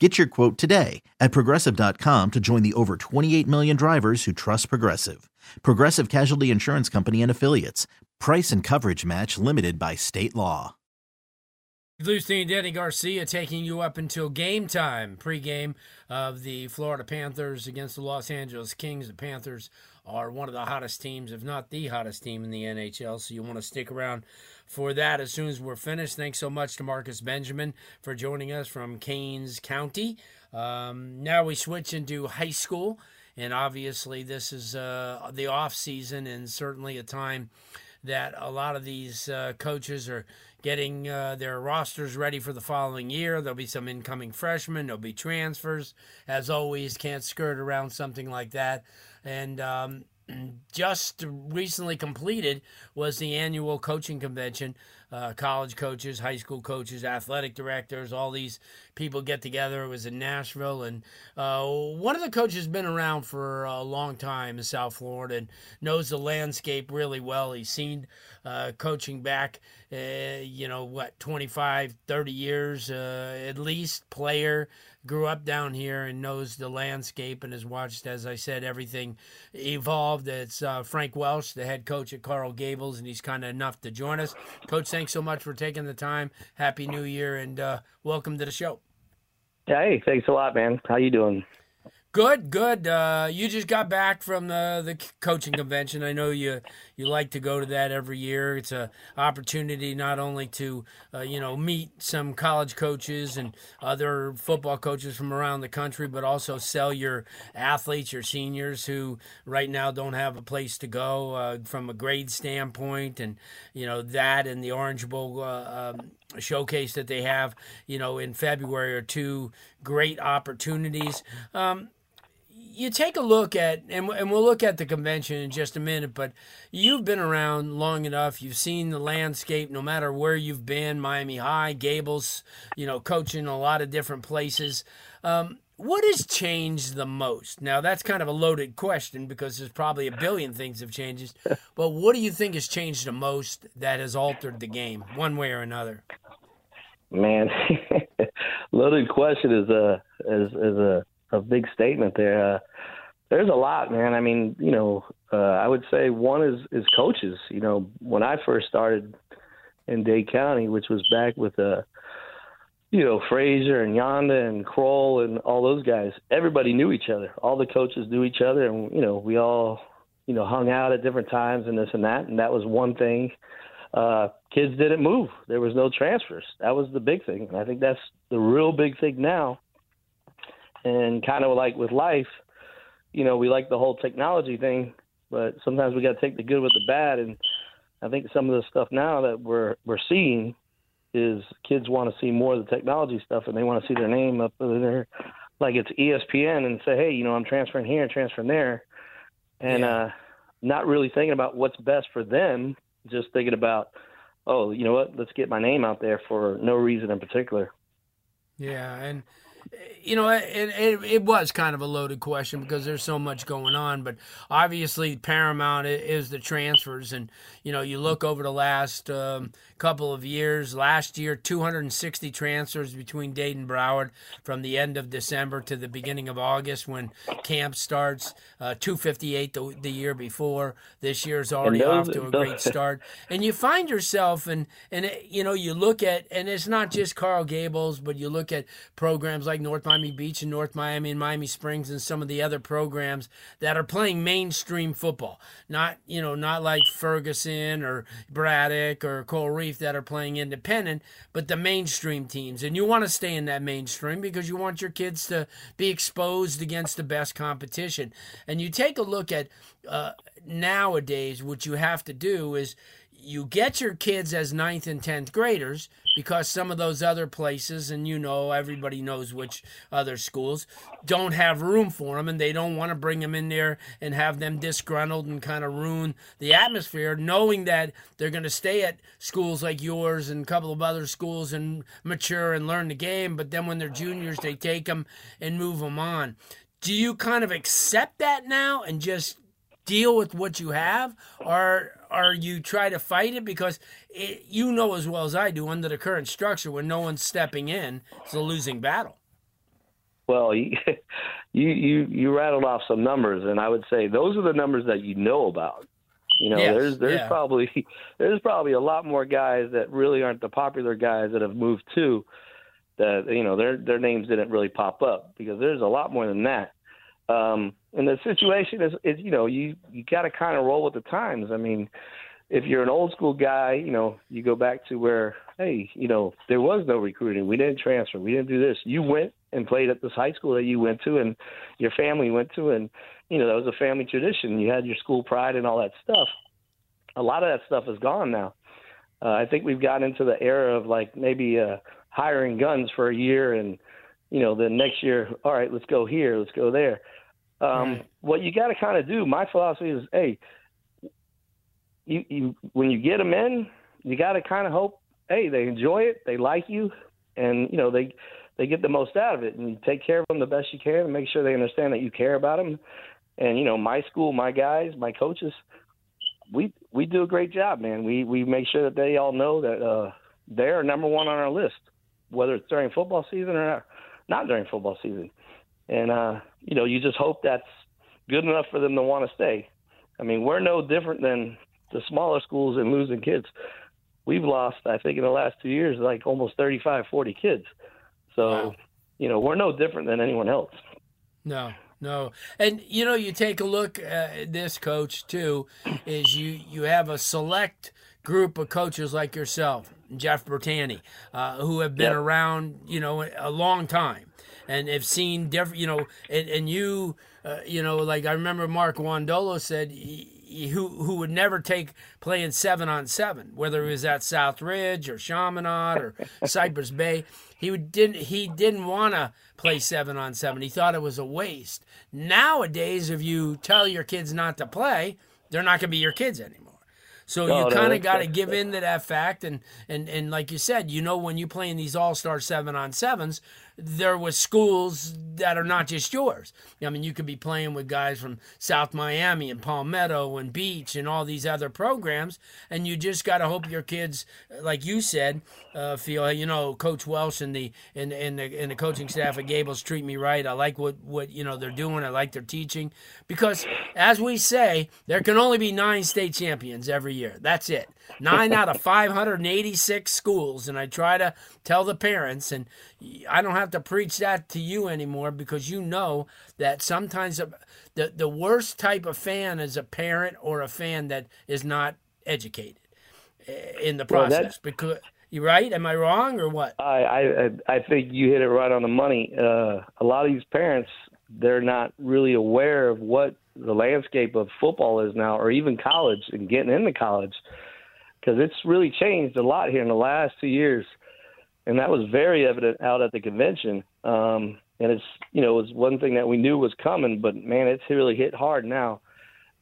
Get your quote today at progressive.com to join the over 28 million drivers who trust Progressive. Progressive Casualty Insurance Company and Affiliates. Price and coverage match limited by state law. Lucy and Danny Garcia taking you up until game time, pregame of the Florida Panthers against the Los Angeles Kings. The Panthers are one of the hottest teams, if not the hottest team in the NHL, so you want to stick around for that as soon as we're finished. Thanks so much to Marcus Benjamin for joining us from Kane County. Um, now we switch into high school, and obviously this is uh, the off season and certainly a time that a lot of these uh, coaches are getting uh, their rosters ready for the following year. There'll be some incoming freshmen, there'll be transfers. As always, can't skirt around something like that. And um, just recently completed was the annual coaching convention. Uh, college coaches, high school coaches, athletic directors, all these people get together. It was in Nashville, and uh, one of the coaches been around for a long time in South Florida and knows the landscape really well. He's seen uh, coaching back, uh, you know, what, 25, 30 years uh, at least, player grew up down here and knows the landscape and has watched, as I said, everything evolved. It's uh, Frank Welsh, the head coach at Coral Gables, and he's kind of enough to join us. Coach, thanks so much for taking the time. Happy New Year and uh, welcome to the show. Hey, thanks a lot, man. How you doing? Good, good. Uh, you just got back from the the coaching convention. I know you you like to go to that every year. It's a opportunity not only to uh, you know meet some college coaches and other football coaches from around the country, but also sell your athletes, your seniors who right now don't have a place to go uh, from a grade standpoint, and you know that and the Orange Bowl. Uh, um, showcase that they have, you know, in February are two great opportunities. Um, you take a look at, and, and we'll look at the convention in just a minute, but you've been around long enough. You've seen the landscape no matter where you've been Miami High, Gables, you know, coaching a lot of different places. Um, what has changed the most? Now, that's kind of a loaded question because there's probably a billion things have changed. But what do you think has changed the most that has altered the game, one way or another? Man, loaded question is a is, is a a big statement there. Uh, there's a lot, man. I mean, you know, uh, I would say one is is coaches. You know, when I first started in Dade County, which was back with uh, you know, Frazier and Yonda and Kroll and all those guys, everybody knew each other. All the coaches knew each other, and you know, we all, you know, hung out at different times and this and that, and that was one thing. Uh, kids didn't move. There was no transfers. That was the big thing. And I think that's the real big thing now and kind of like with life, you know, we like the whole technology thing, but sometimes we got to take the good with the bad. And I think some of the stuff now that we're we're seeing is kids want to see more of the technology stuff, and they want to see their name up there, like it's ESPN, and say, hey, you know, I'm transferring here and transferring there, and yeah. uh, not really thinking about what's best for them, just thinking about, oh, you know what, let's get my name out there for no reason in particular. Yeah, and you know, it, it, it was kind of a loaded question because there's so much going on, but obviously paramount is the transfers, and you know, you look over the last um, couple of years. Last year, 260 transfers between Dade and Broward from the end of December to the beginning of August when camp starts. Uh, 258 the, the, year before. This year's already those, off to a those, great start, and you find yourself and and it, you know you look at and it's not just Coral Gables, but you look at programs like like North Miami Beach and North Miami and Miami Springs and some of the other programs that are playing mainstream football. Not, you know, not like Ferguson or Braddock or Coral Reef that are playing independent, but the mainstream teams. And you want to stay in that mainstream because you want your kids to be exposed against the best competition. And you take a look at uh, nowadays, what you have to do is you get your kids as ninth and tenth graders because some of those other places, and you know, everybody knows which other schools, don't have room for them, and they don't want to bring them in there and have them disgruntled and kind of ruin the atmosphere, knowing that they're going to stay at schools like yours and a couple of other schools and mature and learn the game. But then when they're juniors, they take them and move them on. Do you kind of accept that now and just deal with what you have, or or you try to fight it because it, you know as well as I do under the current structure when no one's stepping in, it's a losing battle. Well, you, you you rattled off some numbers, and I would say those are the numbers that you know about. You know, yes, there's there's yeah. probably there's probably a lot more guys that really aren't the popular guys that have moved to that you know their their names didn't really pop up because there's a lot more than that. Um, and the situation is, is you know, you you got to kind of roll with the times. I mean, if you're an old school guy, you know, you go back to where, hey, you know, there was no recruiting. We didn't transfer. We didn't do this. You went and played at this high school that you went to, and your family went to, and you know that was a family tradition. You had your school pride and all that stuff. A lot of that stuff is gone now. Uh, I think we've gotten into the era of like maybe uh, hiring guns for a year and you know, then next year, all right, let's go here, let's go there. Um, right. What you got to kind of do, my philosophy is, hey, you, you when you get them in, you got to kind of hope, hey, they enjoy it, they like you, and you know they they get the most out of it, and you take care of them the best you can, and make sure they understand that you care about them. And you know, my school, my guys, my coaches, we we do a great job, man. We we make sure that they all know that uh, they're number one on our list, whether it's during football season or not not during football season. And uh, you know, you just hope that's good enough for them to want to stay. I mean, we're no different than the smaller schools in losing kids. We've lost, I think, in the last two years, like almost 35, 40 kids. So, wow. you know, we're no different than anyone else. No, no. And you know, you take a look at this coach too. Is you you have a select group of coaches like yourself, Jeff Bertani, uh, who have been yep. around, you know, a long time and have seen different, you know, and, and you, uh, you know, like I remember Mark Guandolo said he, who who would never take playing seven on seven, whether it was at South Ridge or Chaminade or Cypress Bay. He would, didn't he didn't want to play seven on seven. He thought it was a waste. Nowadays, if you tell your kids not to play, they're not going to be your kids anymore. So you kind of got to give in to that fact, and and and like you said, you know when you play in these all star seven on sevens, there was schools that are not just yours. I mean, you could be playing with guys from South Miami and Palmetto and Beach and all these other programs, and you just got to hope your kids, like you said, uh, feel you know Coach Welsh and the and and the, and the coaching staff at Gables treat me right. I like what what you know they're doing. I like their teaching because, as we say, there can only be nine state champions every year. That's it. Nine out of 586 schools, and I try to tell the parents, and I don't have to preach that to you anymore because you know that sometimes the the worst type of fan is a parent or a fan that is not educated eh, in the process. Well, because you right? Am I wrong or what? I I I think you hit it right on the money. Uh, a lot of these parents they're not really aware of what the landscape of football is now, or even college and getting into college, because it's really changed a lot here in the last two years and that was very evident out at the convention. Um, and it's you know it was one thing that we knew was coming, but man, it's really hit hard now.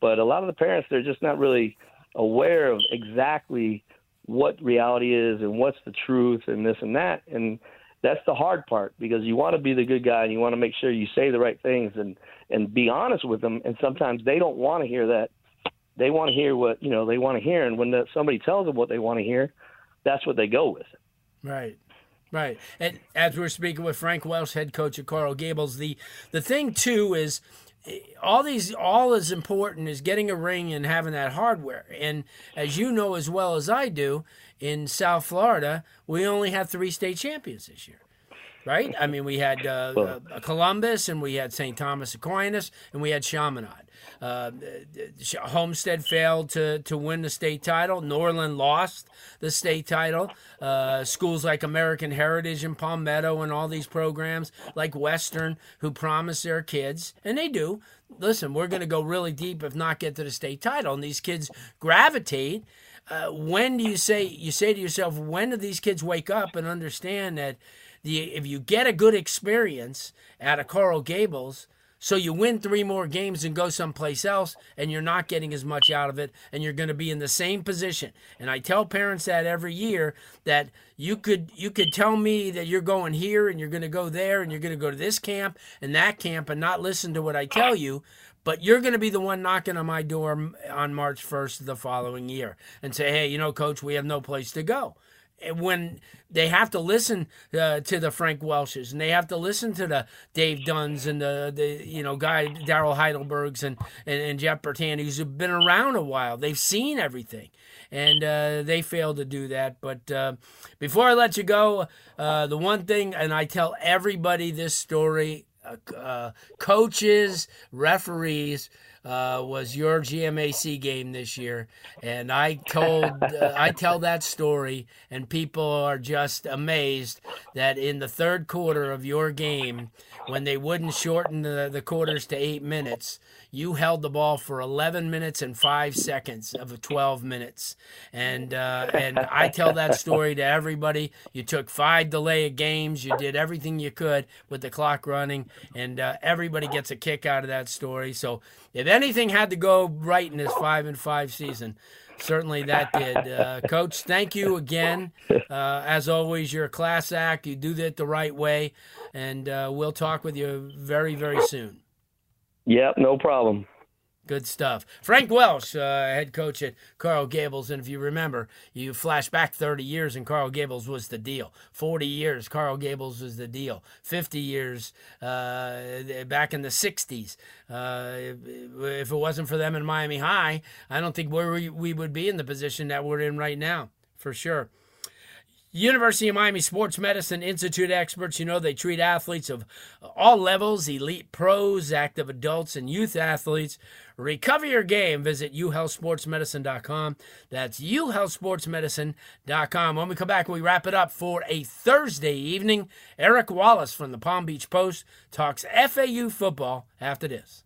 But a lot of the parents they're just not really aware of exactly what reality is and what's the truth and this and that and that's the hard part because you want to be the good guy and you want to make sure you say the right things and and be honest with them and sometimes they don't want to hear that they want to hear what you know they want to hear and when the, somebody tells them what they want to hear that's what they go with right Right. And as we're speaking with Frank Welsh, head coach of Coral Gables, the the thing too is all these all is important is getting a ring and having that hardware. And as you know as well as I do, in South Florida, we only have three state champions this year. right? I mean, we had uh, uh, Columbus, and we had St. Thomas Aquinas, and we had Chaminade. Uh, Homestead failed to, to win the state title. Norland lost the state title. Uh, schools like American Heritage and Palmetto and all these programs, like Western, who promise their kids, and they do. Listen, we're going to go really deep if not get to the state title. And these kids gravitate. Uh, when do you say you say to yourself, when do these kids wake up and understand that the if you get a good experience out of Coral Gables, so you win three more games and go someplace else, and you're not getting as much out of it, and you're going to be in the same position. And I tell parents that every year that you could you could tell me that you're going here and you're going to go there and you're going to go to this camp and that camp and not listen to what I tell you. But you're going to be the one knocking on my door on March 1st of the following year and say, hey, you know, coach, we have no place to go when they have to listen uh, to the Frank Welshes and they have to listen to the Dave Dunns and the, the you know guy Daryl Heidelbergs and, and, and Jeff Bertani who've been around a while. They've seen everything, and uh, they failed to do that. But uh, before I let you go, uh, the one thing, and I tell everybody this story. Uh, uh, coaches, referees, uh, was your GMAC game this year, and I told uh, I tell that story, and people are just amazed that in the third quarter of your game, when they wouldn't shorten the, the quarters to eight minutes, you held the ball for 11 minutes and five seconds of 12 minutes, and uh, and I tell that story to everybody. You took five delay of games, you did everything you could with the clock running, and uh, everybody gets a kick out of that story. So if anything had to go right in this five and five season, certainly that did. Uh, Coach, thank you again. Uh, as always, you're a class act. You do that the right way, and uh, we'll talk with you very, very soon. Yep, no problem. Good stuff. Frank Welsh, uh, head coach at Coral Gables. And if you remember, you flash back 30 years and Coral Gables was the deal. 40 years, Coral Gables was the deal. 50 years uh, back in the 60s. Uh, if it wasn't for them in Miami High, I don't think where we, we would be in the position that we're in right now, for sure. University of Miami Sports Medicine Institute experts, you know, they treat athletes of all levels, elite pros, active adults, and youth athletes. Recover your game. Visit uhealthsportsmedicine.com. That's uhealthsportsmedicine.com. When we come back, we wrap it up for a Thursday evening. Eric Wallace from the Palm Beach Post talks FAU football after this.